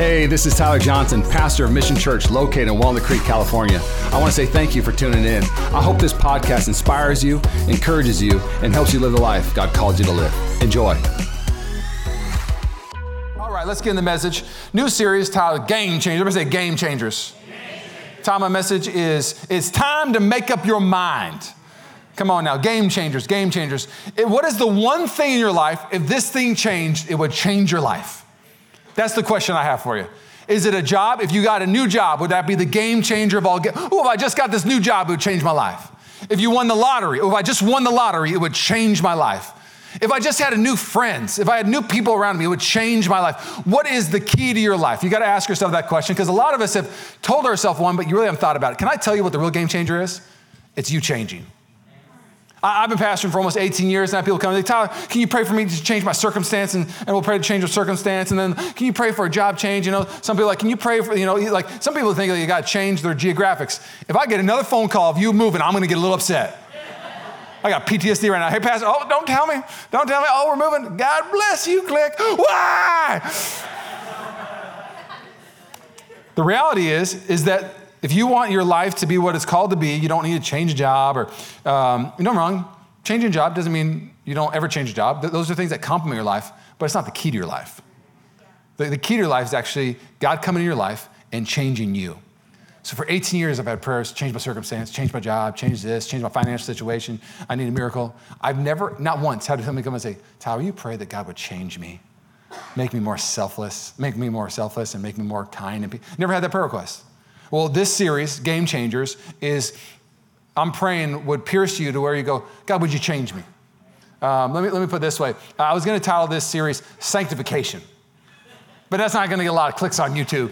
Hey, this is Tyler Johnson, pastor of Mission Church located in Walnut Creek, California. I want to say thank you for tuning in. I hope this podcast inspires you, encourages you, and helps you live the life God called you to live. Enjoy. All right, let's get in the message. New series titled Game Changers. Everybody say Game Changers. Time, my message is it's time to make up your mind. Come on now, game changers, game changers. It- what is the one thing in your life, if this thing changed, it would change your life? That's the question I have for you. Is it a job? If you got a new job, would that be the game changer of all? Ga- oh, if I just got this new job, it would change my life. If you won the lottery, oh, if I just won the lottery, it would change my life. If I just had a new friends, if I had new people around me, it would change my life. What is the key to your life? You got to ask yourself that question because a lot of us have told ourselves one, but you really haven't thought about it. Can I tell you what the real game changer is? It's you changing. I- I've been pastoring for almost 18 years, have people come and say, Tyler, can you pray for me to change my circumstance? And, and we'll pray to change your circumstance. And then, can you pray for a job change? You know, some people like, can you pray for, you know, like some people think that you got to change their geographics. If I get another phone call of you moving, I'm going to get a little upset. I got PTSD right now. Hey, Pastor, oh, don't tell me. Don't tell me. Oh, we're moving. God bless you, click. Why? The reality is, is that if you want your life to be what it's called to be, you don't need to change a job or, um, you know, I'm wrong. Changing a job doesn't mean you don't ever change a job. Th- those are things that complement your life, but it's not the key to your life. The, the key to your life is actually God coming into your life and changing you. So for 18 years, I've had prayers, change my circumstance, change my job, change this, change my financial situation. I need a miracle. I've never, not once, had somebody come and say, Tyler, you pray that God would change me, make me more selfless, make me more selfless and make me more kind. And pe-" never had that prayer request. Well, this series, Game Changers, is I'm praying would pierce you to where you go, God, would you change me? Um, let, me, let me put it this way. I was going to title this series Sanctification, but that's not going to get a lot of clicks on YouTube.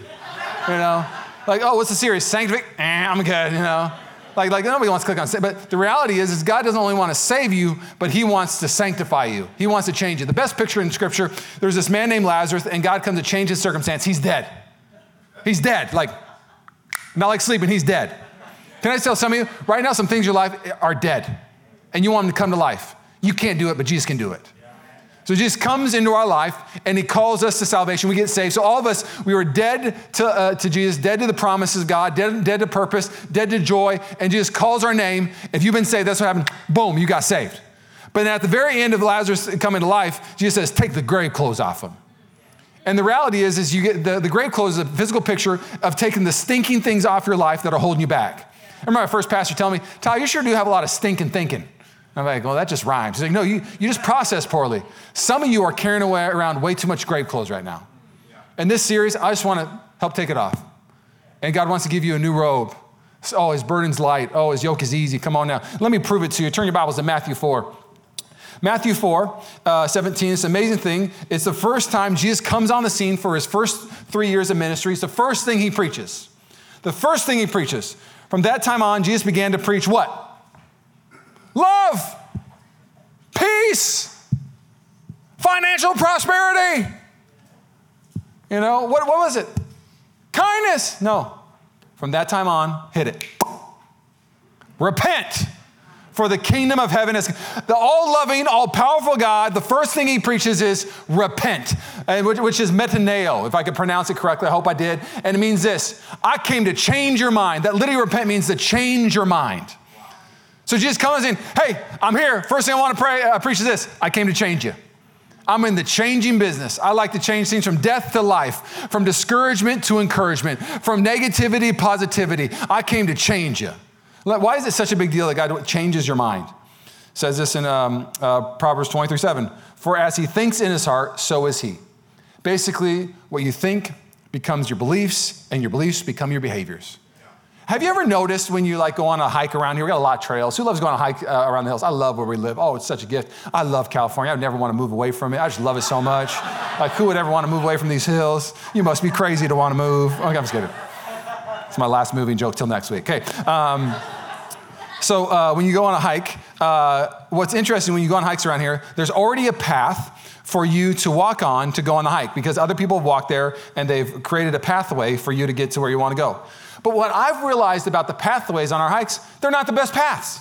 You know, like, oh, what's the series? Sanctification? Eh, I'm good. You know, like, like nobody wants to click on. sa- But the reality is, is God doesn't only want to save you, but He wants to sanctify you. He wants to change you. The best picture in Scripture, there's this man named Lazarus, and God comes to change his circumstance. He's dead. He's dead. Like, not like sleeping. He's dead. Can I tell some of you right now? Some things in your life are dead, and you want them to come to life. You can't do it, but Jesus can do it. So Jesus comes into our life and he calls us to salvation. We get saved. So all of us, we were dead to, uh, to Jesus, dead to the promises of God, dead, dead to purpose, dead to joy. And Jesus calls our name. If you've been saved, that's what happened. Boom, you got saved. But then at the very end of Lazarus coming to life, Jesus says, take the grave clothes off him. And the reality is, is you get the, the grave clothes is a physical picture of taking the stinking things off your life that are holding you back. I remember my first pastor telling me, Ty, you sure do have a lot of stinking thinking. I'm like, well, that just rhymes. He's like, no, you, you just process poorly. Some of you are carrying away around way too much grave clothes right now. In this series, I just want to help take it off. And God wants to give you a new robe. Oh, his burden's light. Oh, his yoke is easy. Come on now. Let me prove it to you. Turn your Bibles to Matthew 4. Matthew 4, uh, 17, it's an amazing thing. It's the first time Jesus comes on the scene for his first three years of ministry. It's the first thing he preaches. The first thing he preaches. From that time on, Jesus began to preach what? Love, peace, financial prosperity. You know, what, what was it? Kindness. No. From that time on, hit it. Repent, for the kingdom of heaven is the all loving, all powerful God. The first thing he preaches is repent, which, is metaneo, if I could pronounce it correctly. I hope I did. And it means this I came to change your mind. That literally repent means to change your mind. So Jesus comes in, hey, I'm here. First thing I want to pray, I preach is this I came to change you. I'm in the changing business. I like to change things from death to life, from discouragement to encouragement, from negativity to positivity. I came to change you. Why is it such a big deal that God changes your mind? It says this in um, uh, Proverbs 23 7. For as he thinks in his heart, so is he. Basically, what you think becomes your beliefs, and your beliefs become your behaviors. Have you ever noticed when you like go on a hike around here? We got a lot of trails. Who loves going on a hike uh, around the hills? I love where we live. Oh, it's such a gift. I love California. I would never want to move away from it. I just love it so much. like, who would ever want to move away from these hills? You must be crazy to want to move. Okay, I'm just kidding. It's my last moving joke till next week. Okay. Um, so uh, when you go on a hike, uh, what's interesting when you go on hikes around here, there's already a path for you to walk on to go on the hike because other people have walked there and they've created a pathway for you to get to where you want to go. But what I've realized about the pathways on our hikes, they're not the best paths.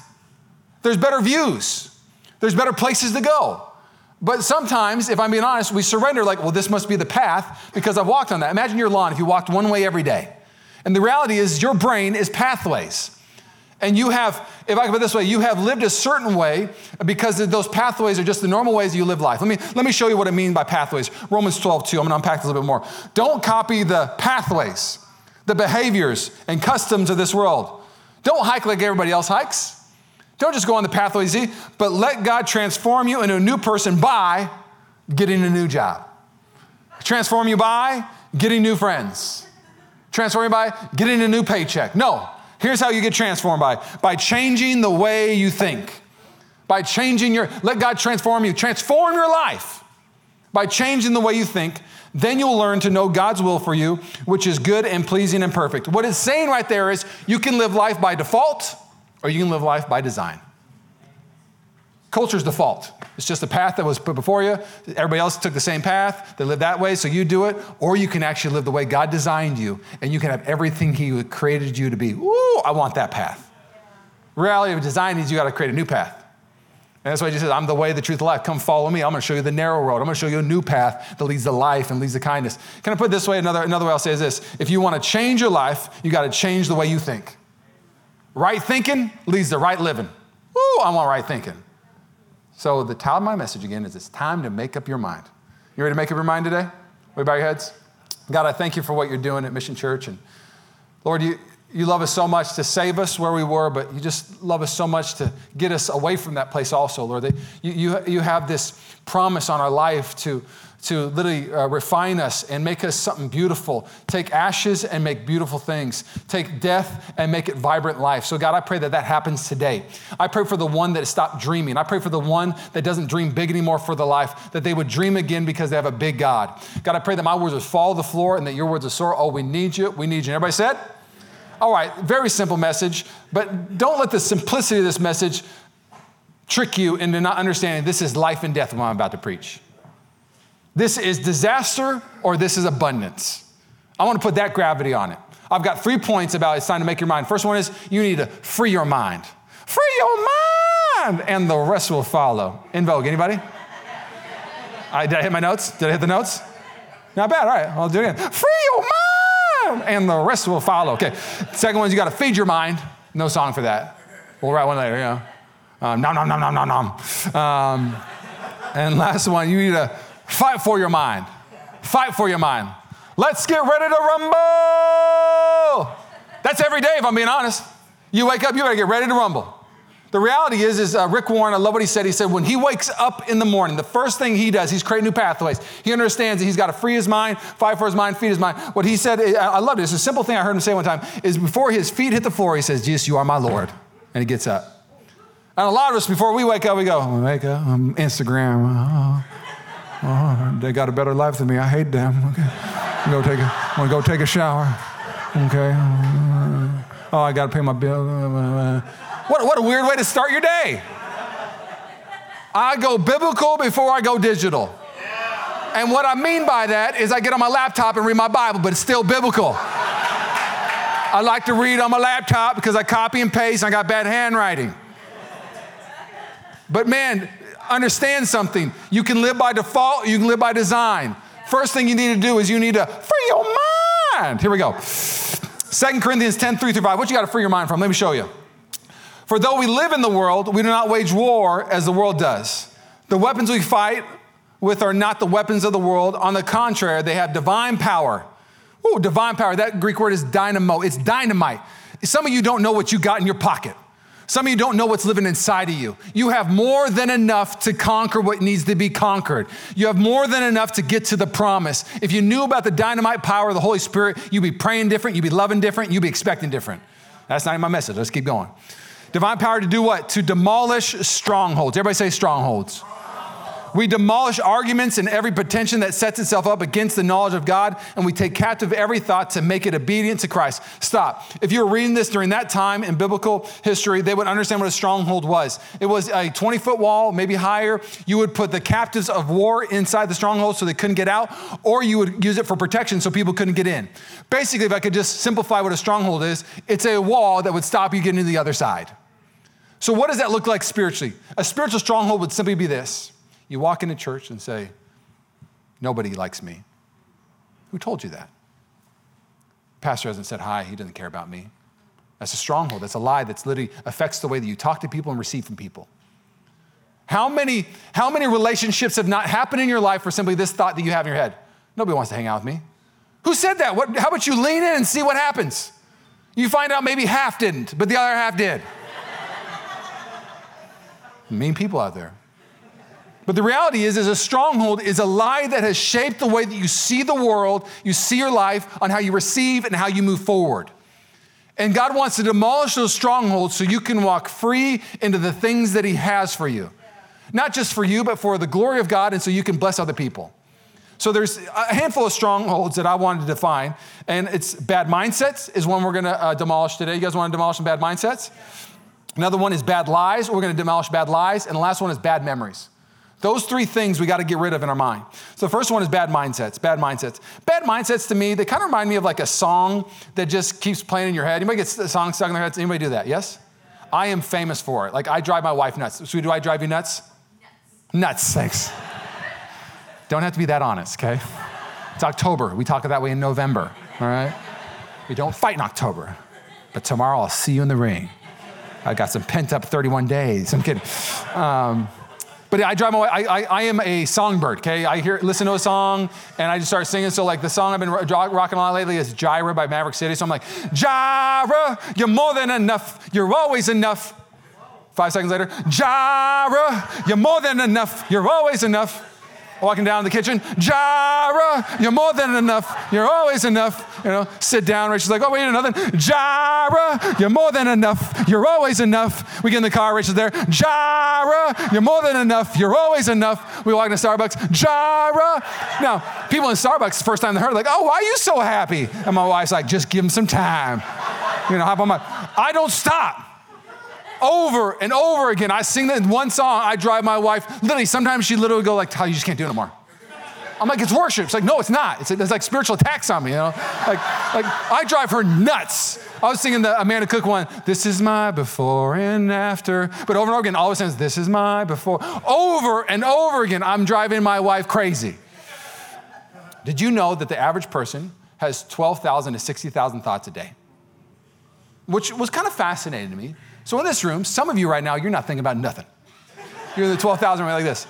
There's better views. There's better places to go. But sometimes, if I'm being honest, we surrender like, well, this must be the path because I've walked on that. Imagine your lawn if you walked one way every day. And the reality is, your brain is pathways. And you have, if I can put it this way, you have lived a certain way because those pathways are just the normal ways you live life. Let me, let me show you what I mean by pathways. Romans 12, 2. I'm going to unpack this a little bit more. Don't copy the pathways, the behaviors, and customs of this world. Don't hike like everybody else hikes. Don't just go on the pathway easy, but let God transform you into a new person by getting a new job. Transform you by getting new friends. Transform you by getting a new paycheck. No, here's how you get transformed by by changing the way you think. By changing your let God transform you. Transform your life by changing the way you think. Then you'll learn to know God's will for you, which is good and pleasing and perfect. What it's saying right there is you can live life by default or you can live life by design. Culture's default. It's just a path that was put before you. Everybody else took the same path. They live that way, so you do it. Or you can actually live the way God designed you, and you can have everything He created you to be. Ooh, I want that path. Reality of design is you got to create a new path. And that's why Jesus says, I'm the way, the truth, the life. Come follow me. I'm going to show you the narrow road. I'm going to show you a new path that leads to life and leads to kindness. Can I put this way? Another, another way I'll say is this if you want to change your life, you got to change the way you think. Right thinking leads to right living. Woo, I want right thinking. So the title of my message again is it's time to make up your mind. You ready to make up your mind today? We bow your heads. God, I thank you for what you're doing at Mission Church. And Lord, you, you love us so much to save us where we were, but you just love us so much to get us away from that place also, Lord. That you, you, you have this promise on our life to, to literally uh, refine us and make us something beautiful. Take ashes and make beautiful things. Take death and make it vibrant life. So, God, I pray that that happens today. I pray for the one that stopped dreaming. I pray for the one that doesn't dream big anymore for the life, that they would dream again because they have a big God. God, I pray that my words would fall to the floor and that your words would soar. Oh, we need you. We need you. Everybody said? All right, very simple message, but don't let the simplicity of this message trick you into not understanding this is life and death what I'm about to preach. This is disaster or this is abundance. I want to put that gravity on it. I've got three points about it's time to make your mind. First one is you need to free your mind. Free your mind, and the rest will follow. En Vogue, anybody? I, did I hit my notes? Did I hit the notes? Not bad. All right, I'll do it again. Free your mind, and the rest will follow. Okay. Second one is you got to feed your mind. No song for that. We'll write one later. You know, um, nom nom nom nom nom nom. Um, and last one, you need to Fight for your mind. Fight for your mind. Let's get ready to rumble. That's every day, if I'm being honest. You wake up, you better get ready to rumble. The reality is, is uh, Rick Warren, I love what he said. He said, when he wakes up in the morning, the first thing he does, he's creating new pathways. He understands that he's got to free his mind, fight for his mind, feed his mind. What he said, I love it. It's a simple thing I heard him say one time, is before his feet hit the floor, he says, Jesus, you are my Lord. And he gets up. And a lot of us, before we wake up, we go, wake up, Instagram. Oh. Oh, they got a better life than me. I hate them. Okay. I'm I'm gonna go take a shower. Okay. Oh, I gotta pay my bill. What, what a weird way to start your day. I go biblical before I go digital. And what I mean by that is I get on my laptop and read my Bible, but it's still biblical. I like to read on my laptop because I copy and paste and I got bad handwriting. But man, understand something. You can live by default, you can live by design. First thing you need to do is you need to free your mind. Here we go. Second Corinthians 10, 3 through 5. What you got to free your mind from? Let me show you. For though we live in the world, we do not wage war as the world does. The weapons we fight with are not the weapons of the world. On the contrary, they have divine power. Ooh, divine power. That Greek word is dynamo. It's dynamite. Some of you don't know what you got in your pocket. Some of you don't know what's living inside of you. You have more than enough to conquer what needs to be conquered. You have more than enough to get to the promise. If you knew about the dynamite power of the Holy Spirit, you'd be praying different, you'd be loving different, you'd be expecting different. That's not even my message. Let's keep going. Divine power to do what? To demolish strongholds. Everybody say strongholds. We demolish arguments and every pretension that sets itself up against the knowledge of God, and we take captive every thought to make it obedient to Christ. Stop. If you were reading this during that time in biblical history, they would understand what a stronghold was. It was a 20 foot wall, maybe higher. You would put the captives of war inside the stronghold so they couldn't get out, or you would use it for protection so people couldn't get in. Basically, if I could just simplify what a stronghold is, it's a wall that would stop you getting to the other side. So, what does that look like spiritually? A spiritual stronghold would simply be this You walk into church and say, Nobody likes me. Who told you that? Pastor hasn't said hi, he doesn't care about me. That's a stronghold. That's a lie that's literally affects the way that you talk to people and receive from people. How many, how many relationships have not happened in your life for simply this thought that you have in your head? Nobody wants to hang out with me. Who said that? What, how about you lean in and see what happens? You find out maybe half didn't, but the other half did. mean people out there. But the reality is, is a stronghold is a lie that has shaped the way that you see the world, you see your life, on how you receive and how you move forward. And God wants to demolish those strongholds so you can walk free into the things that He has for you. Not just for you, but for the glory of God, and so you can bless other people. So there's a handful of strongholds that I wanted to define, and it's bad mindsets is one we're going to uh, demolish today. You guys want to demolish some bad mindsets? Another one is bad lies. We're going to demolish bad lies, and the last one is bad memories. Those three things we got to get rid of in our mind. So the first one is bad mindsets. Bad mindsets. Bad mindsets to me, they kind of remind me of like a song that just keeps playing in your head. Anybody get a song stuck in their head? Anybody do that? Yes? I am famous for it. Like I drive my wife nuts. So do I drive you nuts? Nuts, thanks. Don't have to be that honest, okay? It's October. We talk that way in November, all right? We don't fight in October. But tomorrow I'll see you in the ring. I got some pent up 31 days. I'm kidding. Um, but I drive my I, I, I, am a songbird, okay? I hear, listen to a song and I just start singing. So, like, the song I've been rocking a lot lately is Jireh by Maverick City. So I'm like, Jireh, you're more than enough. You're always enough. Five seconds later, Jireh, you're more than enough. You're always enough walking down the kitchen, Jireh, you're more than enough. You're always enough. You know, sit down. Rachel's like, oh, wait, another. Jireh, you're more than enough. You're always enough. We get in the car. Rachel's there. Jireh, you're more than enough. You're always enough. We walk into Starbucks. Jireh. Now, people in Starbucks, first time they heard, like, oh, why are you so happy? And my wife's like, just give him some time. You know, hop on my. I don't stop over and over again. I sing that one song. I drive my wife. Literally, sometimes she literally go like, "Tyler, you just can't do it anymore." I'm like, "It's worship." It's like, "No, it's not. It's, it's like spiritual attacks on me." You know, like, like I drive her nuts. I was singing the Amanda Cook one. This is my before and after, but over and over again, all of a sudden, this is my before. Over and over again, I'm driving my wife crazy. Did you know that the average person has 12,000 to 60,000 thoughts a day? Which was kind of fascinating to me so in this room, some of you right now, you're not thinking about nothing. You're in the 12,000 right like this.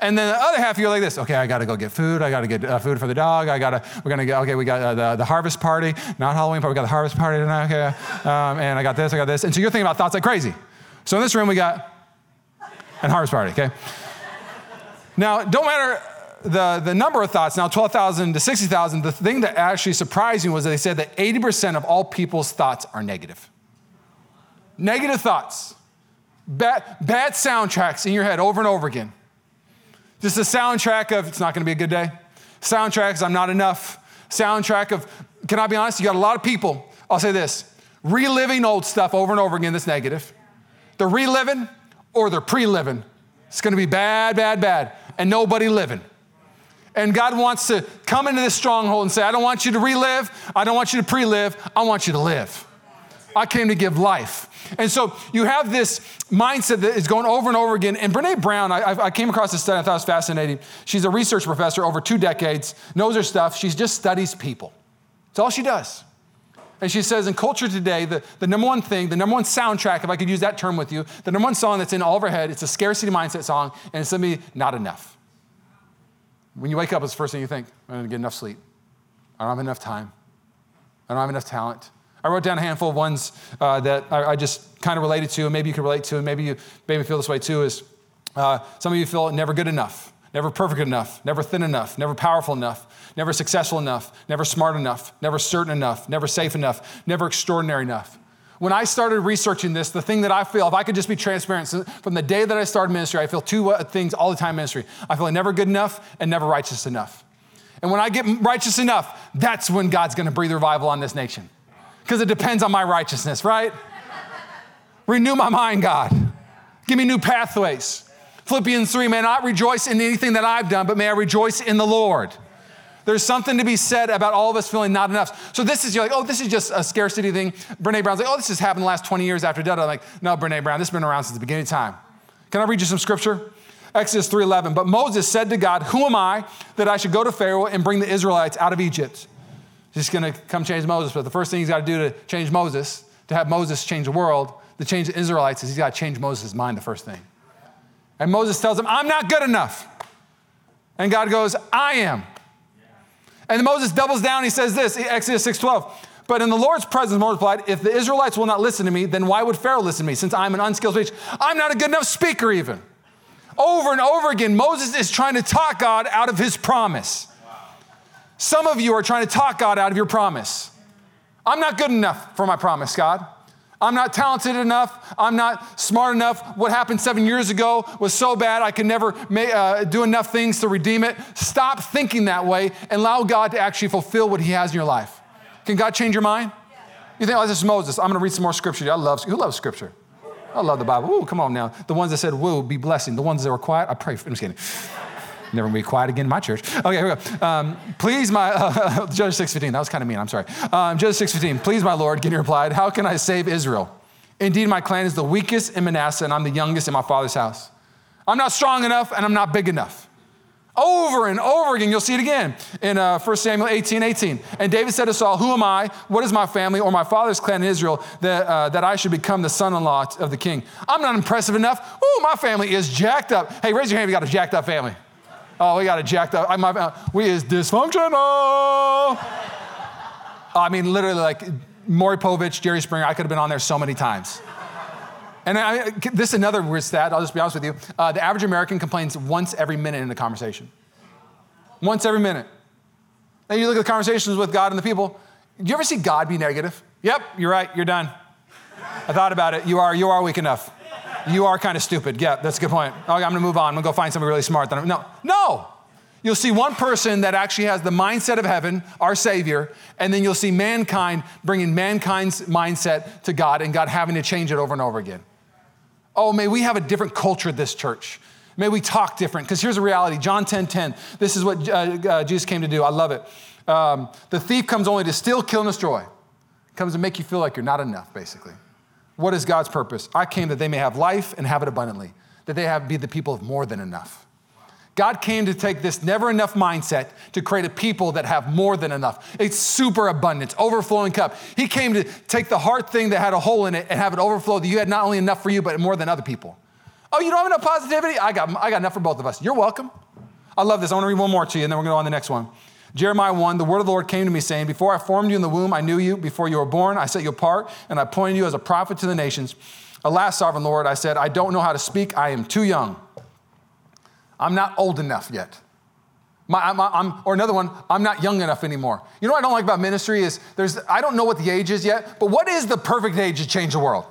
And then the other half, you're like this. Okay, I got to go get food. I got to get uh, food for the dog. I got to. We're gonna get. Okay, we got uh, the, the harvest party, not Halloween, but we got the harvest party tonight. Okay, um, and I got this. I got this. And so you're thinking about thoughts like crazy. So in this room, we got and harvest party. Okay. Now, don't matter the, the number of thoughts, now 12,000 to 60,000, the thing that actually surprised me was that they said that 80% of all people's thoughts are negative. Negative thoughts. Bad, bad soundtracks in your head over and over again. Just a soundtrack of, it's not gonna be a good day. Soundtracks, I'm not enough. Soundtrack of, can I be honest? You got a lot of people, I'll say this, reliving old stuff over and over again that's negative. They're reliving or they're pre living. It's gonna be bad, bad, bad, and nobody living. And God wants to come into this stronghold and say, I don't want you to relive. I don't want you to pre live. I want you to live. I came to give life. And so you have this mindset that is going over and over again. And Brene Brown, I, I came across this study, I thought it was fascinating. She's a research professor over two decades, knows her stuff. She just studies people. That's all she does. And she says, in culture today, the, the number one thing, the number one soundtrack, if I could use that term with you, the number one song that's in all of our head, it's a scarcity mindset song, and it's simply not enough. When you wake up, it's the first thing you think I'm to get enough sleep. I don't have enough time. I don't have enough talent. I wrote down a handful of ones uh, that I, I, just kind of related to, and maybe you could relate to, and maybe you maybe feel this way too. Is uh, some of you feel never good enough, never perfect enough, never thin enough, never powerful enough, never successful enough, never smart enough, never certain enough, never safe enough, never extraordinary enough when I started researching this, the thing that I feel, if I could just be transparent, from the day that I started ministry, I feel two uh, things all the time ministry. I feel never good enough and never righteous enough. And when I get righteous enough, that's when God's gonna breathe revival on this nation. Because it depends on my righteousness, right? Renew my mind, God. Give me new pathways. Philippians 3, may I not rejoice in anything that I've done, but may I rejoice in the Lord. There's something to be said about all of us feeling not enough. So this is, you're like, oh, this is just a scarcity thing. Brene Brown's like, oh, this has happened the last 20 years after. I'm like, no, Brene Brown, this has been around since the beginning of time. Can I read you some scripture? Exodus 3:11. But Moses said to God, "Who am I that I should go to Pharaoh and bring the Israelites out of Egypt?" He's going to come change Moses, but the first thing he's got to do to change Moses, to have Moses change the world, to change the Israelites, is he's got to change Moses' mind the first thing. And Moses tells him, "I'm not good enough." And God goes, "I am." And Moses doubles down. He says this, Exodus 6:12. But in the Lord's presence multiplied, if the Israelites will not listen to me, then why would Pharaoh listen to me since I'm an unskilled speech? I'm not a good enough speaker even. Over and over again, Moses is trying to talk God out of his promise. Some of you are trying to talk God out of your promise. I'm not good enough for my promise, God. I'm not talented enough. I'm not smart enough. What happened seven years ago was so bad I could never may, uh, do enough things to redeem it. Stop thinking that way and allow God to actually fulfill what He has in your life. Can God change your mind? You think, oh, this is Moses. I'm going to read some more scripture. I love, who loves scripture? I love the Bible. Ooh, come on now. The ones that said, woo, be blessing. The ones that were quiet, I pray. For, I'm just kidding. Never be quiet again in my church. Okay, here we go. Um, please, my, uh, Judges 6.15. That was kind of mean. I'm sorry. Um, Judges 6.15. Please, my Lord, Gideon replied, how can I save Israel? Indeed, my clan is the weakest in Manasseh, and I'm the youngest in my father's house. I'm not strong enough, and I'm not big enough. Over and over again, you'll see it again in uh, 1 Samuel 18 18. And David said to Saul, Who am I? What is my family or my father's clan in Israel that, uh, that I should become the son in law of the king? I'm not impressive enough. Ooh, my family is jacked up. Hey, raise your hand if you got a jacked up family. Oh, we got a jacked up. I, my, uh, we is dysfunctional. I mean, literally, like Maury Povich, Jerry Springer, I could have been on there so many times. And I, this is another weird stat, I'll just be honest with you. Uh, the average American complains once every minute in a conversation. Once every minute. And you look at the conversations with God and the people. Do you ever see God be negative? Yep, you're right, you're done. I thought about it. You are, you are weak enough. You are kind of stupid. Yeah, that's a good point. Okay, I'm gonna move on. I'm gonna go find somebody really smart. No, no. You'll see one person that actually has the mindset of heaven, our Savior, and then you'll see mankind bringing mankind's mindset to God and God having to change it over and over again. Oh, may we have a different culture at this church. May we talk different. Because here's the reality John 10 10. This is what uh, uh, Jesus came to do. I love it. Um, the thief comes only to steal, kill, and destroy. Comes to make you feel like you're not enough, basically. What is God's purpose? I came that they may have life and have it abundantly, that they have be the people of more than enough. God came to take this never enough mindset to create a people that have more than enough. It's super abundance, overflowing cup. He came to take the heart thing that had a hole in it and have it overflow that you had not only enough for you, but more than other people. Oh, you don't have enough positivity? I got, I got enough for both of us. You're welcome. I love this. I want to read one more to you, and then we're going to go on to the next one. Jeremiah 1, the word of the Lord came to me saying, Before I formed you in the womb, I knew you. Before you were born, I set you apart, and I appointed you as a prophet to the nations. Alas, sovereign Lord, I said, I don't know how to speak. I am too young. I'm not old enough yet. My, I'm, I'm, or another one, I'm not young enough anymore. You know what I don't like about ministry is there's, I don't know what the age is yet, but what is the perfect age to change the world?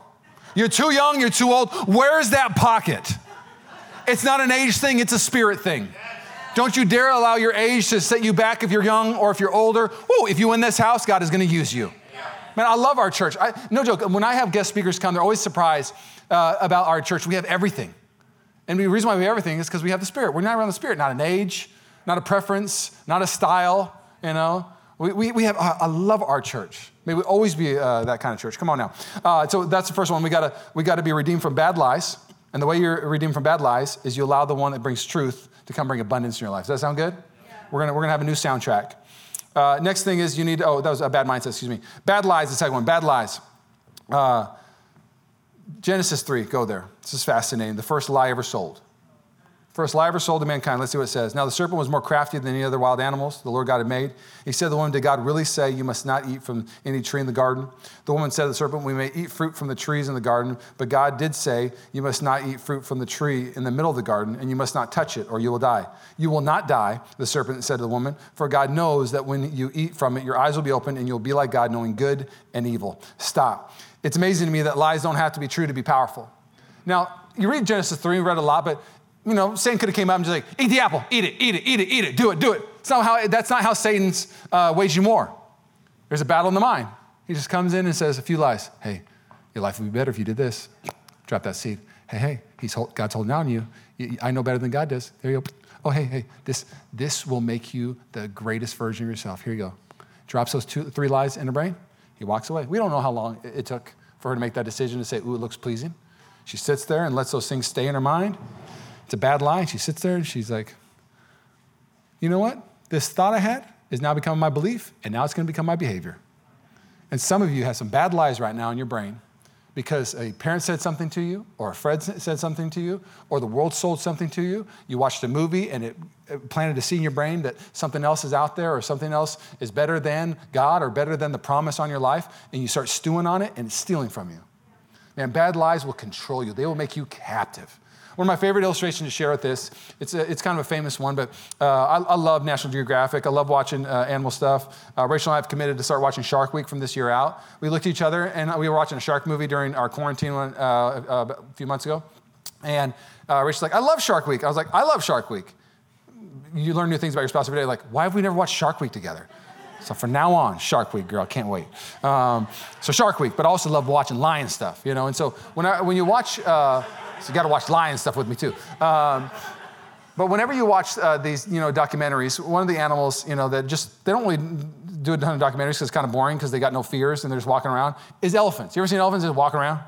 You're too young, you're too old. Where's that pocket? It's not an age thing, it's a spirit thing. Don't you dare allow your age to set you back if you're young or if you're older. Whoa, if you win this house, God is going to use you. Man, I love our church. I, no joke, when I have guest speakers come, they're always surprised uh, about our church. We have everything. And the reason why we have everything is because we have the Spirit. We're not around the Spirit, not an age, not a preference, not a style, you know. We, we, we have, I love our church. May we always be uh, that kind of church. Come on now. Uh, so that's the first one. We gotta, we gotta be redeemed from bad lies. And the way you're redeemed from bad lies is you allow the one that brings truth to come bring abundance in your life. Does that sound good? Yeah. We're gonna, we're gonna have a new soundtrack. Uh, next thing is you need, oh, that was a bad mindset, excuse me. Bad lies, the second one, bad lies. Uh, Genesis 3, go there. This is fascinating. The first lie ever sold. First lie ever sold to mankind. Let's see what it says. Now the serpent was more crafty than any other wild animals the Lord God had made. He said to the woman, Did God really say you must not eat from any tree in the garden? The woman said to the serpent, We may eat fruit from the trees in the garden, but God did say, You must not eat fruit from the tree in the middle of the garden, and you must not touch it, or you will die. You will not die, the serpent said to the woman, for God knows that when you eat from it, your eyes will be open, and you'll be like God, knowing good and evil. Stop. It's amazing to me that lies don't have to be true to be powerful. Now, you read Genesis 3, we read a lot, but you know, Satan could have came up and just like, eat the apple, eat it, eat it, eat it, eat it, do it, do it. It's not how, that's not how Satan's uh, you more. There's a battle in the mind. He just comes in and says a few lies. Hey, your life would be better if you did this. Drop that seed. Hey, hey, he's God's holding on you. I know better than God does. There you go. Oh, hey, hey, this, this will make you the greatest version of yourself. Here you go. Drops those two, three lies in her brain. He walks away. We don't know how long it took for her to make that decision to say, ooh, it looks pleasing. She sits there and lets those things stay in her mind. It's a bad lie. She sits there and she's like, you know what? This thought I had is now becoming my belief, and now it's going to become my behavior. And some of you have some bad lies right now in your brain because a parent said something to you, or a friend said something to you, or the world sold something to you. You watched a movie and it, planted a seed in your brain that something else is out there or something else is better than God or better than the promise on your life, and you start stewing on it and it's stealing from you. Man, bad lies will control you, they will make you captive. One of my favorite illustrations to share with this, it's, a, it's kind of a famous one, but uh, I, I, love National Geographic. I love watching uh, animal stuff. Uh, Rachel and I have committed to start watching Shark Week from this year out. We looked at each other and we were watching a shark movie during our quarantine one, uh, uh, a few months ago. And uh, Rachel's like, I love Shark Week. I was like, I love Shark Week. You learn new things about your spouse every day. Like, why have we never watched Shark Week together? So from now on, Shark Week, girl, can't wait. Um, so Shark Week, but I also love watching lion stuff, you know. And so when I, when you watch so you got to watch lion stuff with me too. Um, but whenever you watch uh, these, you know, documentaries, one of the animals, you know, that just they don't really do a ton of documentaries because it's kind of boring because they got no fears and they're just walking around. Is elephants? You ever seen elephants just walking around?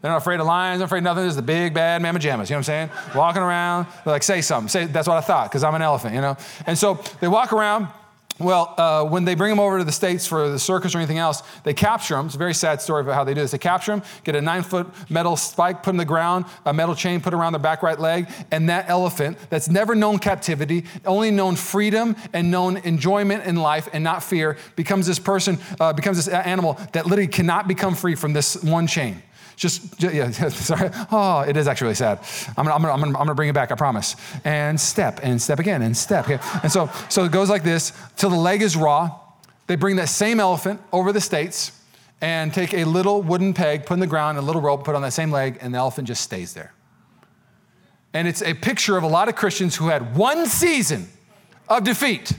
They're not afraid of lions, they're afraid of nothing. This is the big bad mamma jammas, you know what I'm saying? Walking around, like, say something. Say, that's what I thought, because I'm an elephant, you know? And so they walk around, well, uh, when they bring them over to the States for the circus or anything else, they capture them. It's a very sad story about how they do this. They capture them, get a nine foot metal spike, put in the ground, a metal chain put around their back right leg, and that elephant that's never known captivity, only known freedom and known enjoyment in life and not fear, becomes this person, uh, becomes this animal that literally cannot become free from this one chain. Just, just yeah, sorry. Oh, it is actually really sad. I'm gonna, I'm, gonna, I'm, gonna, I'm gonna bring it back, I promise. And step, and step again, and step. Okay? And so, so it goes like this till the leg is raw. They bring that same elephant over the States and take a little wooden peg, put in the ground, a little rope, put on that same leg, and the elephant just stays there. And it's a picture of a lot of Christians who had one season of defeat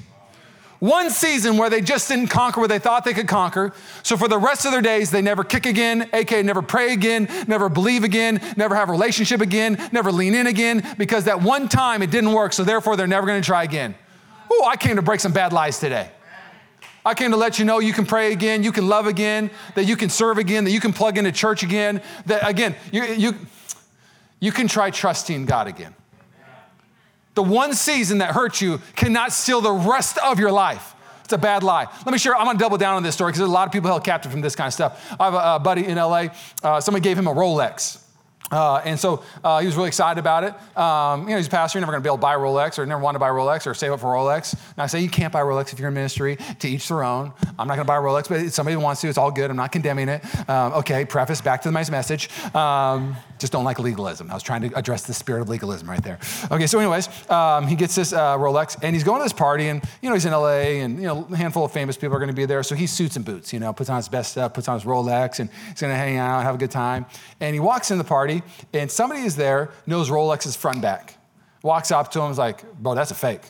one season where they just didn't conquer what they thought they could conquer. So for the rest of their days, they never kick again, aka never pray again, never believe again, never have a relationship again, never lean in again, because that one time it didn't work, so therefore they're never gonna try again. Oh, I came to break some bad lies today. I came to let you know you can pray again, you can love again, that you can serve again, that you can plug into church again, that again, you, you, you can try trusting God again. The one season that hurt you cannot steal the rest of your life. It's a bad lie. Let me share, I'm gonna double down on this story because there's a lot of people held captive from this kind of stuff. I have a, buddy in LA, uh, somebody gave him a Rolex. Uh, and so uh, he was really excited about it. Um, you know, he's a pastor, you're never going to be able to buy Rolex or never want to buy Rolex or save up for Rolex. And I say, you can't buy Rolex if you're in ministry, to each their own. I'm not going to buy a Rolex, but if somebody wants to, it's all good. I'm not condemning it. Um, okay, preface, back to the nice message. Um, just don't like legalism. I was trying to address the spirit of legalism right there. Okay, so anyways, um, he gets this uh, Rolex and he's going to this party and, you know, he's in LA and, you know, a handful of famous people are going to be there. So he suits and boots, you know, puts on his best stuff, puts on his Rolex and he's going to hang out, have a good time. And he walks in the party and somebody is there, knows Rolex's front and back. Walks up to him, is like, bro, that's a fake.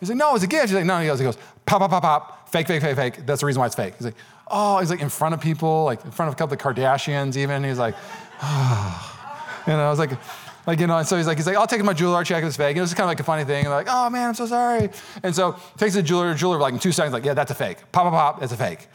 He's like, no, it's a gift. He's like, no, he goes, he goes, pop, pop, pop, pop, fake, fake, fake, fake. That's the reason why it's fake. He's like, oh, he's like in front of people, like in front of a couple of Kardashians even. He's like, oh. You know, I was like, like, you know, and so he's like, he's like, I'll take my jeweler, check it's fake. And it was kind of like a funny thing. And like, oh man, I'm so sorry. And so takes the jeweler, jeweler like in two seconds, like, yeah, that's a fake. Pop, pop, pop, it's a fake.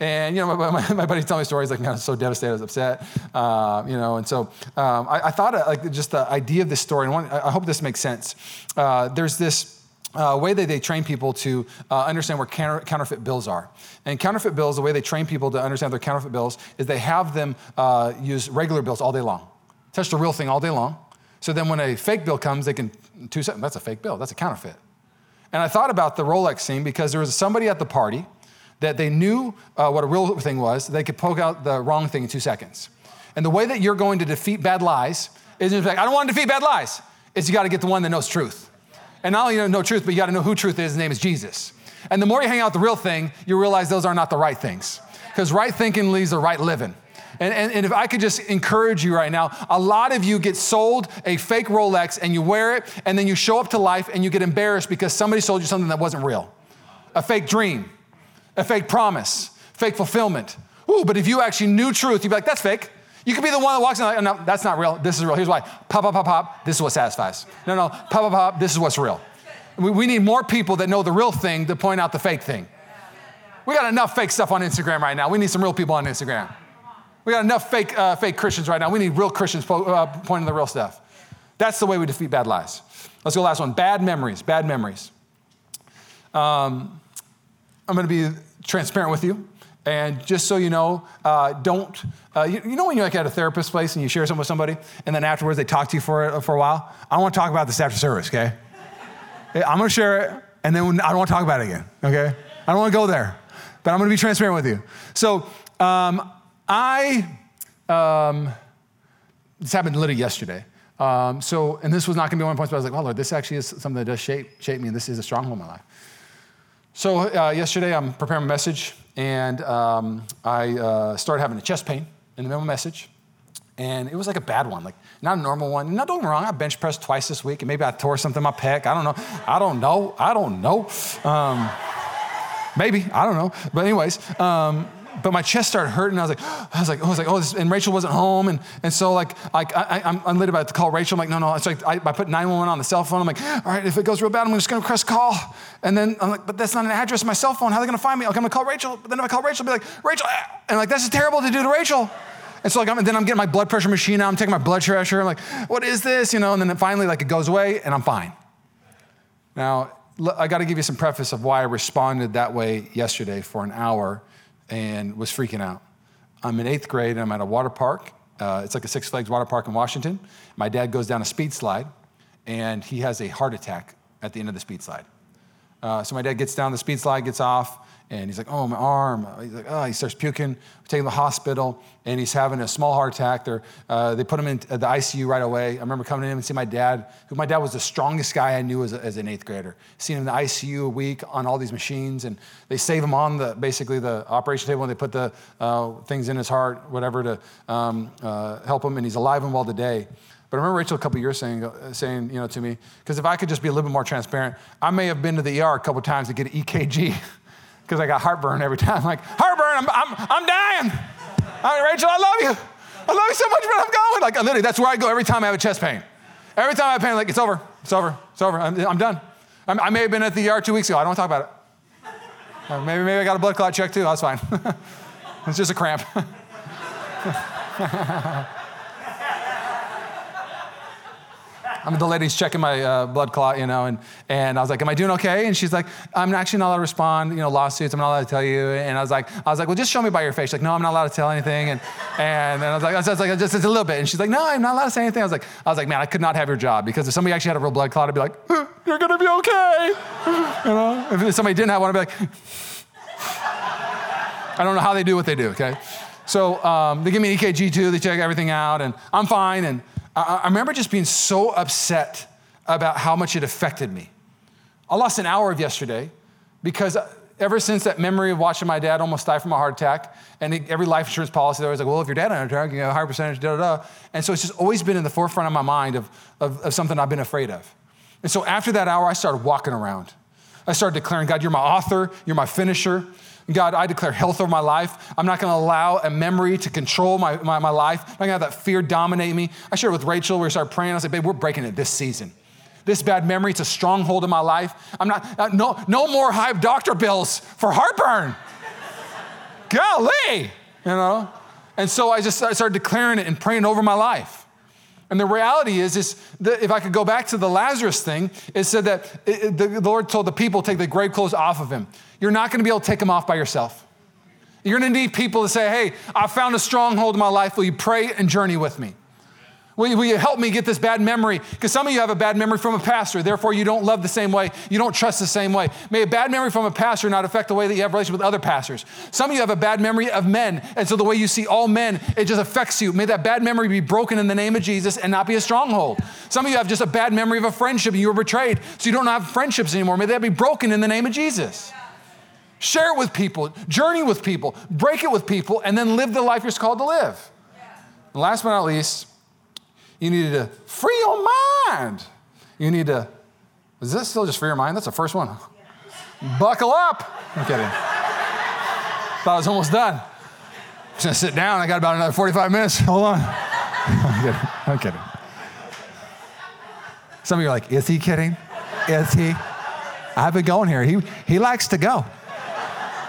And you know, my, my, my buddy's telling me stories like, man, I was so devastated, I was upset. Uh, you know, and so um, I, I, thought uh, like just the idea of this story, and one, I hope this makes sense. Uh, there's this. Uh, way that they train people to uh, understand where counter, counterfeit bills are. And counterfeit bills, the way they train people to understand their counterfeit bills is they have them uh, use regular bills all day long touch the real thing all day long. So then when a fake bill comes, they can, two seconds, that's a fake bill, that's a counterfeit. And I thought about the Rolex scene because there was somebody at the party that they knew uh, what a real thing was, they could poke out the wrong thing in two seconds. And the way that you're going to defeat bad lies is in fact, I don't want to defeat bad lies, is you got to get the one that knows truth. And not only know truth, but you got to know who truth is, his name is Jesus. And the more you hang out the real thing, you realize those are not the right things. Because right thinking leads to right living. And, and, and, if I could just encourage you right now, a lot of you get sold a fake Rolex and you wear it, and then you show up to life and you get embarrassed because somebody sold you something that wasn't real. A fake dream, a fake promise, fake fulfillment. Ooh, but if you actually knew truth, you'd be like, that's fake. You could be the one that walks in like, no, that's not real. This is real. Here's why. Pop, pop, pop, pop. This is what satisfies. No, no, pop, pop, pop. This is what's real. We, we need more people that know the real thing to point out the fake thing. We got enough fake stuff on Instagram right now. We need some real people on Instagram. We got enough fake, uh, fake Christians right now. We need real Christians po- uh, pointing the real stuff. That's the way we defeat bad lies. Let's go last one. Bad memories. Bad memories. Um, I'm going to be transparent with you. And just so you know, uh, don't, uh, you, you, know when you're like at a therapist place and you share something with somebody and then afterwards they talk to you for, for a while? I don't want to talk about this after service, okay? I'm going to share it and then I don't want to talk about it again, okay? I don't want to go there, but I'm going to be transparent with you. So um, I, um, this happened literally yesterday. Um, so, and this was not going to be one of my points, but I was like, oh, Lord, this actually is something that does shape, shape me, and this is a stronghold in my life. So, uh, yesterday I'm preparing a message, and um, I uh, started having a chest pain in the middle of the message. And it was like a bad one, like not a normal one. Not me wrong, I bench pressed twice this week, and maybe I tore something in my pec. I don't know. I don't know. I don't know. Um, maybe I don't know. But anyways, um, but my chest started hurting. I was like, I was like, I was like, oh, this, and Rachel wasn't home, and and so like, like I, I'm, I'm literally about to call Rachel. I'm like, no, no. It's like I, I put 911 on the cell phone. I'm like, all right, if it goes real bad, I'm just gonna press call. And then I'm like, but that's not an address on my cell phone. How are they gonna find me? Like, I'm gonna call Rachel. But then if I call Rachel, I'll be like, Rachel, ah. and like that's terrible to do to Rachel. And so like, I'm, then I'm getting my blood pressure machine out. I'm taking my blood pressure. I'm like, what is this? You know. And then finally, like, it goes away, and I'm fine. Now, I got to give you some preface of why I responded that way yesterday for an hour and was freaking out. I'm in eighth grade and I'm at a water park. Uh, it's like a Six Flags water park in Washington. My dad goes down a speed slide and he has a heart attack at the end of the speed slide. Uh, so my dad gets down the speed slide, gets off, and he's like, oh, my arm. He's like, oh, he starts puking. We take him to the hospital, and he's having a small heart attack. They're, uh, they put him in the ICU right away. I remember coming in and seeing my dad, who my dad was the strongest guy I knew as, a, as an eighth grader. Seeing him in the ICU a week on all these machines, and they save him on the basically the operation table, and they put the uh, things in his heart, whatever, to um, uh, help him, and he's alive and well today. But I remember Rachel a couple years saying, uh, saying, you know, to me, because if I could just be a little bit more transparent, I may have been to the ER a couple times to get an EKG. because I got heartburn every time. I'm like, heartburn, I'm, I'm, I'm dying. I'm Rachel, I love you. I love you so much, but I'm going. Like, literally, that's where I go every time I have a chest pain. Every time I have pain, like, it's over, it's over, it's over, I'm, I'm done. I'm, i may have been at the ER two weeks ago. I don't want to talk about it. Uh, maybe, maybe I got a blood clot check too. That's fine. it's just a cramp. I'm the lady's checking my uh, blood clot, you know, and, and I was like, am I doing okay? And she's like, I'm actually not allowed to respond, you know, lawsuits, I'm not allowed to tell you. And I was like, I was like, well, just show me by your face. She's like, no, I'm not allowed to tell anything. And, and, I was like, I was like, just, just a little bit. And she's like, no, I'm not allowed to say anything. I was like, I was like, man, I could not have your job because if somebody actually had a real blood clot, I'd be like, you're gonna be okay. You know, if somebody didn't have one, I'd be like, I don't know how they do what they do, okay? So um, they give me an EKG too, they check everything out, and I'm fine. And I, I remember just being so upset about how much it affected me. I lost an hour of yesterday because uh, ever since that memory of watching my dad almost die from a heart attack, and every life insurance policy, they're always like, well, if your dad had a heart attack, you know, a higher percentage, da da da. And so it's just always been in the forefront of my mind of, of, of something I've been afraid of. And so after that hour, I started walking around. I started declaring, God, you're my author, you're my finisher. God, I declare health over my life. I'm not going to allow a memory to control my, my, my life. I'm not going to have that fear dominate me. I shared with Rachel. We started praying. I said, babe, we're breaking it this season. This bad memory, it's a stronghold in my life. I'm not, uh, no, no more high doctor bills for heartburn. Golly, you know? And so I just I started declaring it and praying over my life. And the reality is, is if I could go back to the Lazarus thing, it said that it, the Lord told the people, take the grave clothes off of him. You're not going to be able to take them off by yourself. You're going to need people to say, hey, I found a stronghold in my life. Will you pray and journey with me? Will you, will you help me get this bad memory? Because some of you have a bad memory from a pastor, therefore you don't love the same way, you don't trust the same way. May a bad memory from a pastor not affect the way that you have relationship with other pastors. Some of you have a bad memory of men, and so the way you see all men, it just affects you. May that bad memory be broken in the name of Jesus and not be a stronghold. Some of you have just a bad memory of a friendship and you were betrayed, so you don't have friendships anymore. May that be broken in the name of Jesus. Share it with people, journey with people, break it with people, and then live the life you're called to live. And last but not least, you need to free your mind. You need to, is this still just free your mind? That's the first one. Buckle up. I'm kidding. Thought I was almost done. I'm just gonna sit down. I got about another 45 minutes. Hold on. I'm kidding. I'm kidding. Some of you are like, is he kidding? Is he? I've been going here. He, he likes to go.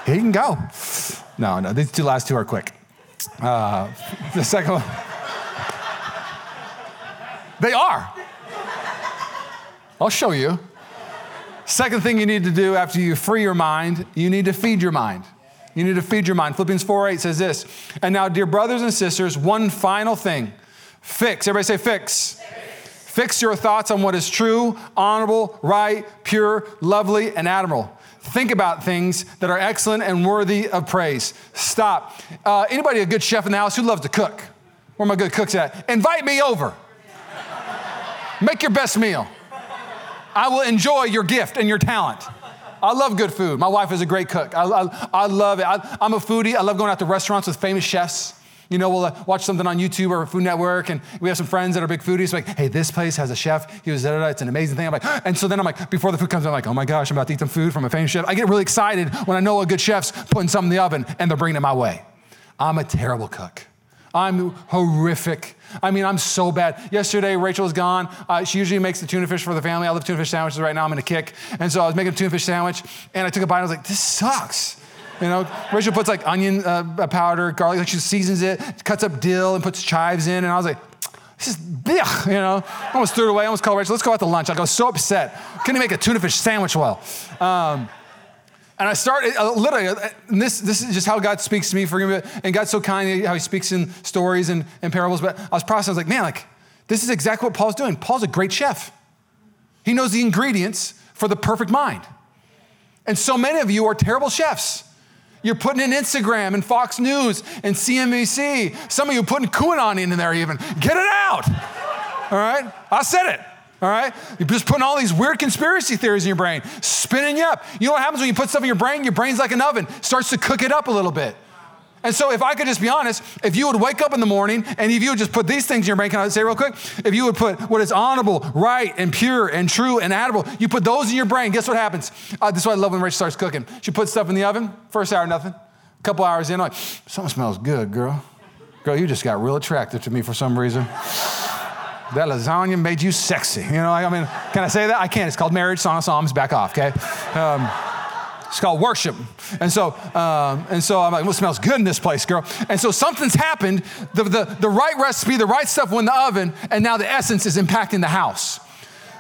He can go. No, no, these two last two are quick. Uh, the second one. They are. I'll show you. Second thing you need to do after you free your mind, you need to feed your mind. You need to feed your mind. Philippians 4 8 says this. And now, dear brothers and sisters, one final thing fix. Everybody say fix. Fix your thoughts on what is true, honorable, right, pure, lovely, and admirable. Think about things that are excellent and worthy of praise. Stop. Uh, anybody a good chef in the house who loves to cook? Where are my good cooks at? Invite me over. Make your best meal. I will enjoy your gift and your talent. I love good food. My wife is a great cook. I, I, I love it. I, am a foodie. I love going out to restaurants with famous chefs. You know, we'll uh, watch something on YouTube or Food Network, and we have some friends that are big foodies. Like, hey, this place has a chef. He was da da da. It's an amazing thing. I'm like, and so then I'm like, before the food comes, I'm like, oh my gosh, I'm about to eat some food from a famous chef. I get really excited when I know a good chef's putting something in the oven and they're bringing it my way. I'm a terrible cook. I'm horrific. I mean, I'm so bad. Yesterday, Rachel was gone. Uh, she usually makes the tuna fish for the family. I love tuna fish sandwiches right now. I'm in a kick. And so I was making a tuna fish sandwich, and I took a bite. And I was like, this sucks. You know, Rachel puts like onion uh, powder, garlic, like she seasons it, cuts up dill and puts chives in. And I was like, this is, blech, you know. I almost threw it away. I almost called Rachel, let's go out to lunch. I was so upset. Couldn't make a tuna fish sandwich well. Um, and I started uh, literally, uh, this, this is just how God speaks to me for him. And God's so kind how he speaks in stories and, and parables. But I was processing, I was like, man, like, this is exactly what Paul's doing. Paul's a great chef. He knows the ingredients for the perfect mind. And so many of you are terrible chefs. You're putting in Instagram and Fox News and CNBC. Some of you putting QAnon in there even. Get it out. All right? I said it. All right? You're just putting all these weird conspiracy theories in your brain, spinning you up. You know what happens when you put stuff in your brain? Your brain's like an oven, starts to cook it up a little bit. And so, if I could just be honest, if you would wake up in the morning and if you would just put these things in your brain, can I say real quick? If you would put what is honorable, right, and pure, and true, and admirable, you put those in your brain, guess what happens? Uh, this is why I love when Rachel starts cooking. She puts stuff in the oven, first hour, nothing. A couple hours in, like, something smells good, girl. Girl, you just got real attractive to me for some reason. That lasagna made you sexy. You know, I mean, can I say that? I can't. It's called marriage, song of Psalms, back off, okay? Um, it's called worship. And so, um, and so I'm like, it smells good in this place, girl. And so something's happened. The, the, the right recipe, the right stuff went in the oven, and now the essence is impacting the house.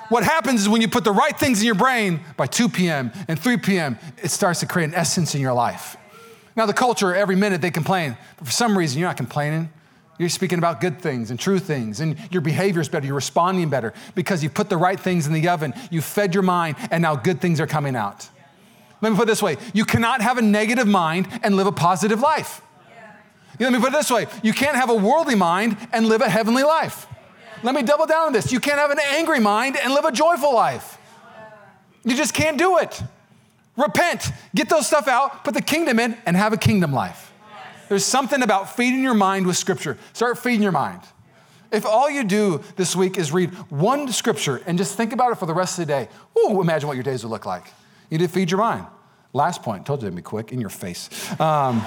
What happens is when you put the right things in your brain by 2 p.m. and 3 p.m., it starts to create an essence in your life. Now, the culture, every minute they complain, but for some reason, you're not complaining. You're speaking about good things and true things, and your behavior is better. You're responding better because you put the right things in the oven. You fed your mind, and now good things are coming out. Let me put it this way you cannot have a negative mind and live a positive life. Let me put it this way you can't have a worldly mind and live a heavenly life. Let me double down on this. You can't have an angry mind and live a joyful life. You just can't do it. Repent, get those stuff out, put the kingdom in, and have a kingdom life. There's something about feeding your mind with scripture. Start feeding your mind. If all you do this week is read one scripture and just think about it for the rest of the day, ooh, imagine what your days would look like. You did feed your mind. Last point, told you to be quick, in your face. Um,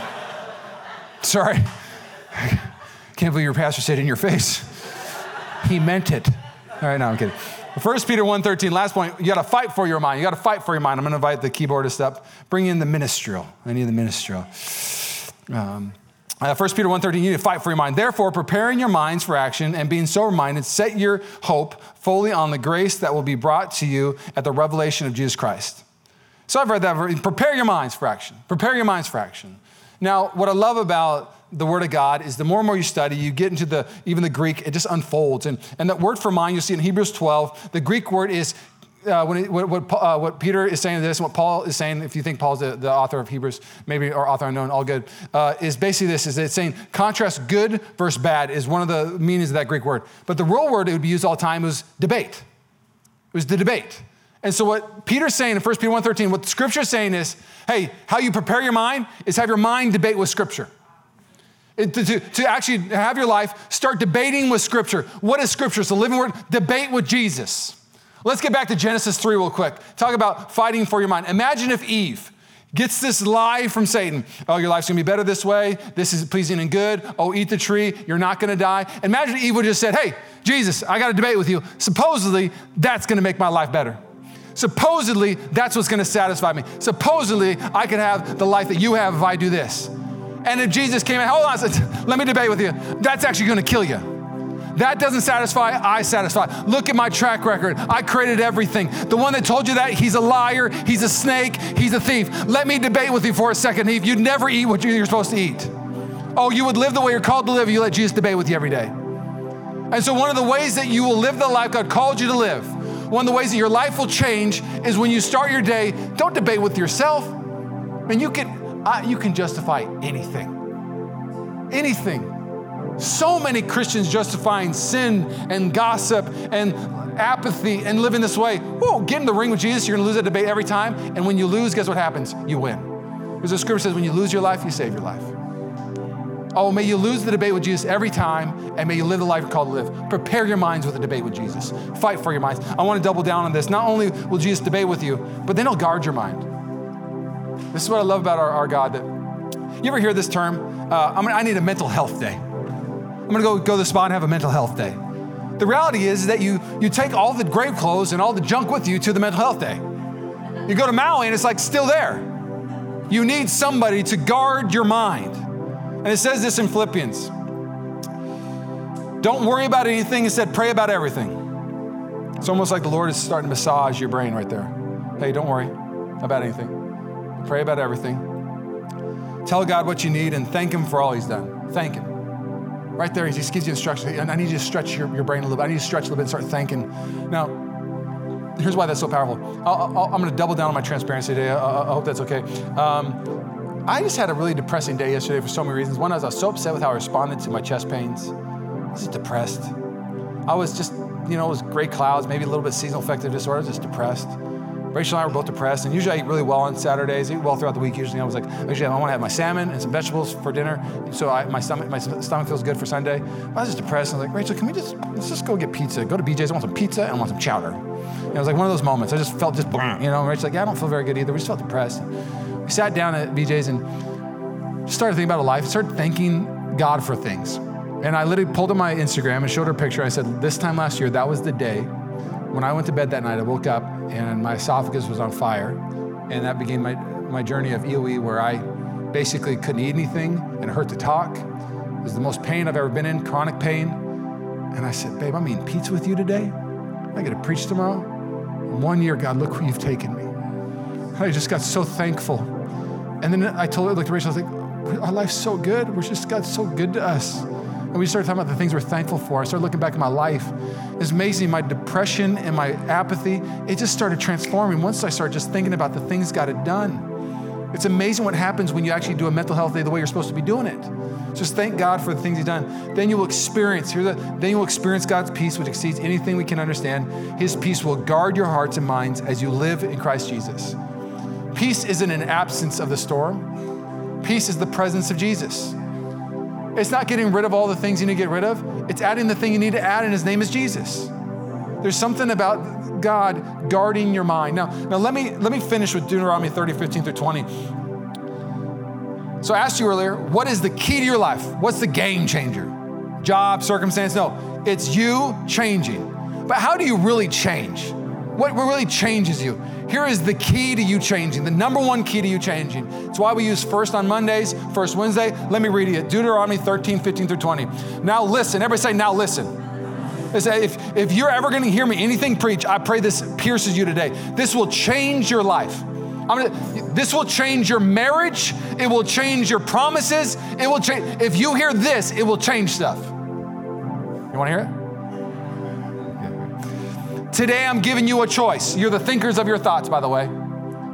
sorry. Can't believe your pastor said in your face. He meant it. All right, no, I'm kidding. First Peter 1.13, last point, you gotta fight for your mind. You gotta fight for your mind. I'm gonna invite the keyboardist up. Bring in the ministerial. I need the ministerial. Um, uh, 1 Peter 1.13, you need to fight for your mind. Therefore, preparing your minds for action and being sober-minded, set your hope fully on the grace that will be brought to you at the revelation of Jesus Christ. So I've read that. Prepare your minds for action. Prepare your minds for action. Now, what I love about the Word of God is the more and more you study, you get into the even the Greek, it just unfolds. And, and that word for mind, you see in Hebrews 12, the Greek word is uh, when what, what, uh, what, Peter is saying to this, what Paul is saying, if you think Paul's the, the author of Hebrews, maybe, or author unknown, all good, uh, is basically this, is it's saying contrast good versus bad is one of the meanings of that Greek word. But the real word it would be used all the time was debate. It was the debate. And so what Peter's saying in 1 Peter 1.13, what scripture is saying is, hey, how you prepare your mind is have your mind debate with scripture. It, to, to, actually have your life start debating with scripture. What is scripture? It's the living word. Debate with Jesus. Let's get back to Genesis 3 real quick. Talk about fighting for your mind. Imagine if Eve gets this lie from Satan. Oh, your life's gonna be better this way. This is pleasing and good. Oh, eat the tree. You're not gonna die. Imagine Eve would just said, Hey, Jesus, I got a debate with you. Supposedly, that's gonna make my life better. Supposedly, that's what's gonna satisfy me. Supposedly, I could have the life that you have if I do this. And if Jesus came in, hold on, let me debate with you. That's actually to kill you. That doesn't satisfy, I satisfy. Look at my track record. I created everything. The one that told you that, he's a liar, he's a snake, he's a thief. Let me debate with you for a second, Eve. You'd never eat what you're supposed to eat. Oh, you would live the way you're called to live, you let Jesus debate with you every day. And so, one of the ways that you will live the life God called you to live, one of the ways that your life will change is when you start your day, don't debate with yourself. I mean, you can, uh, you can justify anything. Anything. So many Christians justifying sin and gossip and apathy and living this way. Whoa, get in the ring with Jesus, you're gonna lose that debate every time. And when you lose, guess what happens? You win. Because the scripture says, when you lose your life, you save your life. Oh, may you lose the debate with Jesus every time, and may you live the life you're called to live. Prepare your minds with a debate with Jesus. Fight for your minds. I want to double down on this. Not only will Jesus debate with you, but then he'll guard your mind. This is what I love about our, our God. That you ever hear this term? Uh, I, mean, I need a mental health day. I'm gonna go go to the spa and have a mental health day. The reality is that you you take all the grave clothes and all the junk with you to the mental health day. You go to Maui and it's like still there. You need somebody to guard your mind. And it says this in Philippians. Don't worry about anything, instead pray about everything. It's almost like the Lord is starting to massage your brain right there. Hey, don't worry about anything. Pray about everything. Tell God what you need and thank Him for all He's done. Thank Him. Right there, he just gives you instructions. I need you to stretch your, your brain a little bit. I need you to stretch a little bit and start thinking. Now, here's why that's so powerful. i am going to double down on my transparency today. I, I hope that's okay. Um, I just had a really depressing day yesterday for so many reasons. One, I was, I was so upset with how I responded to my chest pains. I was just depressed. I was just, you know, it was gray clouds, maybe a little bit seasonal affective disorder. Just depressed. Rachel and I were both depressed, and usually I eat really well on Saturdays. I eat well throughout the week. Usually I was like, usually I want to have my salmon and some vegetables for dinner, so I, my stomach my stomach feels good for Sunday. But I was just depressed. I was like, Rachel, can we just let's just go get pizza? Go to BJ's. I want some pizza and I want some chowder. And it was like one of those moments. I just felt just, you know. And Rachel's like, yeah, I don't feel very good either. We just felt depressed. We sat down at BJ's and started thinking about a life. Started thanking God for things. And I literally pulled up my Instagram and showed her a picture. I said, this time last year, that was the day when I went to bed that night, I woke up and my esophagus was on fire. And that began my, my journey of EOE, where I basically couldn't eat anything and it hurt to talk. It was the most pain I've ever been in, chronic pain. And I said, Babe, I'm eating pizza with you today. I got to preach tomorrow. One year, God, look where you've taken me. And I just got so thankful. And then I told her, I looked at Rachel, I was like, our life's so good. We're just God's so good to us. And we started talking about the things we're thankful for. I started looking back at my life. It's amazing, my depression and my apathy, it just started transforming once I started just thinking about the things God had done. It's amazing what happens when you actually do a mental health day the way you're supposed to be doing it. Just thank God for the things He's done. Then you will experience, here the, then you will experience God's peace, which exceeds anything we can understand. His peace will guard your hearts and minds as you live in Christ Jesus. Peace isn't an absence of the storm. Peace is the presence of Jesus. It's not getting rid of all the things you need to get rid of, it's adding the thing you need to add, and his name is Jesus. There's something about God guarding your mind. Now, now let me let me finish with Deuteronomy 30, 15 through 20. So I asked you earlier, what is the key to your life? What's the game changer? Job, circumstance? No, it's you changing. But how do you really change? What really changes you? Here is the key to you changing, the number one key to you changing. It's why we use first on Mondays, first Wednesday. Let me read it Deuteronomy 13, 15 through 20. Now listen. Everybody say, now listen. If, if you're ever going to hear me anything preach, I pray this pierces you today. This will change your life. Gonna, this will change your marriage. It will change your promises. It will change. If you hear this, it will change stuff. You want to hear it? Today, I'm giving you a choice. You're the thinkers of your thoughts, by the way.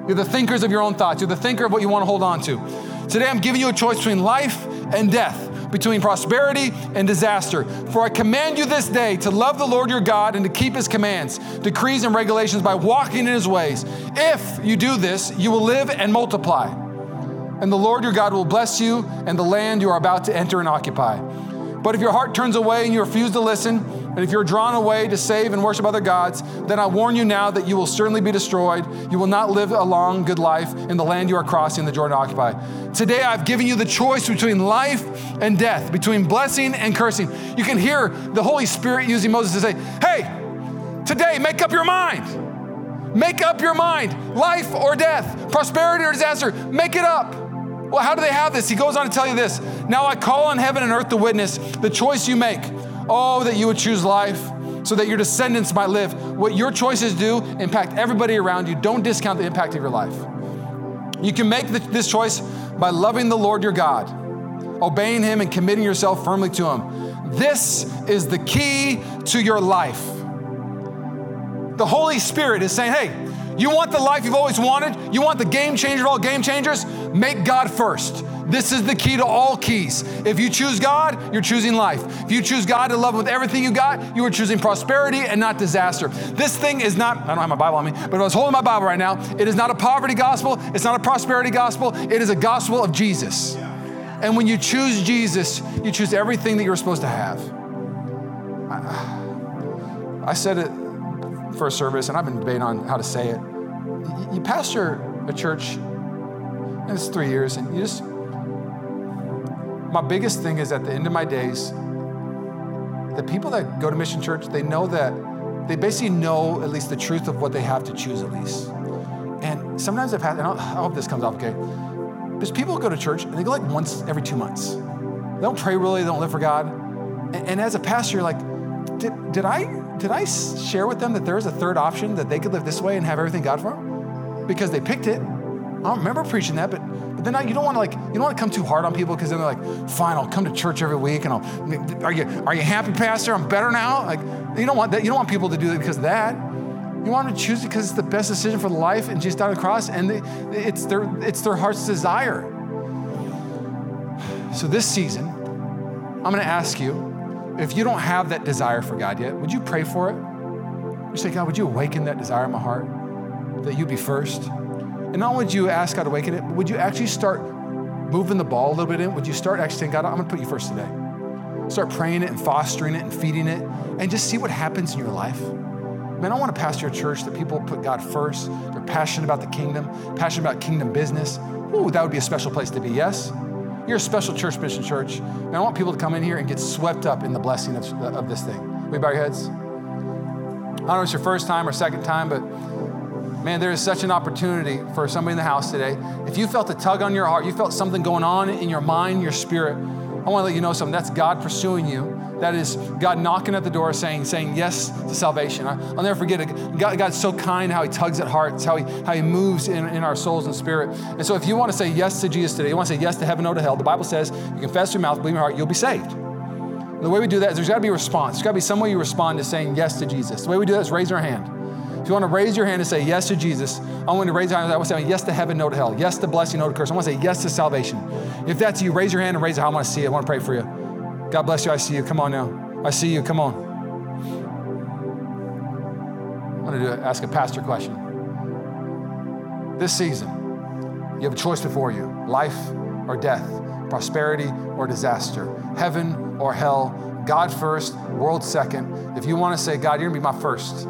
You're the thinkers of your own thoughts. You're the thinker of what you want to hold on to. Today, I'm giving you a choice between life and death, between prosperity and disaster. For I command you this day to love the Lord your God and to keep his commands, decrees, and regulations by walking in his ways. If you do this, you will live and multiply. And the Lord your God will bless you and the land you are about to enter and occupy. But if your heart turns away and you refuse to listen, and if you're drawn away to save and worship other gods, then I warn you now that you will certainly be destroyed. You will not live a long, good life in the land you are crossing the Jordan to occupy. Today I've given you the choice between life and death, between blessing and cursing. You can hear the Holy Spirit using Moses to say, Hey, today make up your mind. Make up your mind. Life or death, prosperity or disaster, make it up. Well, how do they have this? He goes on to tell you this. Now I call on heaven and earth to witness the choice you make. Oh, that you would choose life so that your descendants might live. What your choices do impact everybody around you. Don't discount the impact of your life. You can make this choice by loving the Lord your God, obeying Him, and committing yourself firmly to Him. This is the key to your life. The Holy Spirit is saying, hey, you want the life you've always wanted? You want the game changer of all game changers? Make God first. This is the key to all keys. If you choose God, you're choosing life. If you choose God to love with everything you got, you are choosing prosperity and not disaster. This thing is not, I don't have my Bible on me, but if I was holding my Bible right now. It is not a poverty gospel, it's not a prosperity gospel, it is a gospel of Jesus. And when you choose Jesus, you choose everything that you're supposed to have. I, I said it for a service, and I've been debating on how to say it. You pastor a church, and it's three years, and you just, my biggest thing is at the end of my days, the people that go to Mission Church, they know that, they basically know at least the truth of what they have to choose at least. And sometimes I've had, and I hope this comes off okay. There's people who go to church and they go like once every two months. They don't pray really, they don't live for God. And, and as a pastor, you're like, did, did I did I share with them that there is a third option that they could live this way and have everything God for them? Because they picked it. I don't remember preaching that, but but then you don't want to like you don't want to come too hard on people because then they're like, fine, I'll come to church every week and I'll. Are you are you happy, Pastor? I'm better now. Like you don't want that. You don't want people to do that because of that. You want to choose it because it's the best decision for life and Jesus died on the cross, and they, it's their it's their heart's desire. So this season, I'm going to ask you if you don't have that desire for God yet, would you pray for it? You say, God, would you awaken that desire in my heart that you be first? And not only would you ask God to awaken it, but would you actually start moving the ball a little bit in? Would you start actually saying, God, I'm gonna put you first today? Start praying it and fostering it and feeding it and just see what happens in your life. Man, I want to pastor a church that people put God first. They're passionate about the kingdom, passionate about kingdom business. Ooh, that would be a special place to be, yes? You're a special church, Mission Church. And I want people to come in here and get swept up in the blessing of, of this thing. We bow your heads. I don't know if it's your first time or second time, but man, there is such an opportunity for somebody in the house today. If you felt a tug on your heart, you felt something going on in your mind, your spirit, I want to let you know something. That's God pursuing you. That is God knocking at the door saying, saying yes to salvation. I, will never forget it. God, God's so kind how He tugs at hearts, how He, how he moves in, in our souls and spirit. And so if you want to say yes to Jesus today, you want to say yes to heaven, no to hell, the Bible says you confess your mouth, believe in your heart, you'll be saved. The way we do that is there's got to be a response. There's got to be some way you respond to saying yes to Jesus. The way we do that is raise our hand. If you want to raise your hand and say yes to Jesus, I want to raise your hand. I want to say yes to heaven, no to hell. Yes to blessing, no to curse. I want to say yes to salvation. If that's you, raise your hand and raise it. I want to see it. I want to pray for you. God bless you. I see you. Come on now. I see you. Come on. I'm going to do, ask a pastor question. This season, you have a choice before you life or death, prosperity or disaster, heaven or hell, God first, world second. If you want to say, God, you're going to be my first.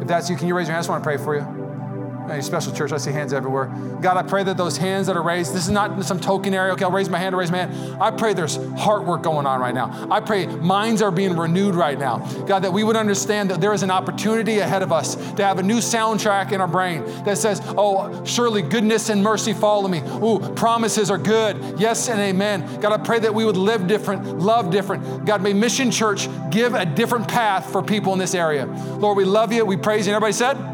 If that's you, can you raise your hand? I want to pray for you. Any special church, I see hands everywhere. God, I pray that those hands that are raised, this is not some token area. Okay, I'll raise my hand, I'll raise my hand. I pray there's heart work going on right now. I pray minds are being renewed right now. God, that we would understand that there is an opportunity ahead of us to have a new soundtrack in our brain that says, oh, surely goodness and mercy follow me. Ooh, promises are good. Yes and amen. God, I pray that we would live different, love different. God, may Mission Church give a different path for people in this area. Lord, we love you. We praise you. And everybody said,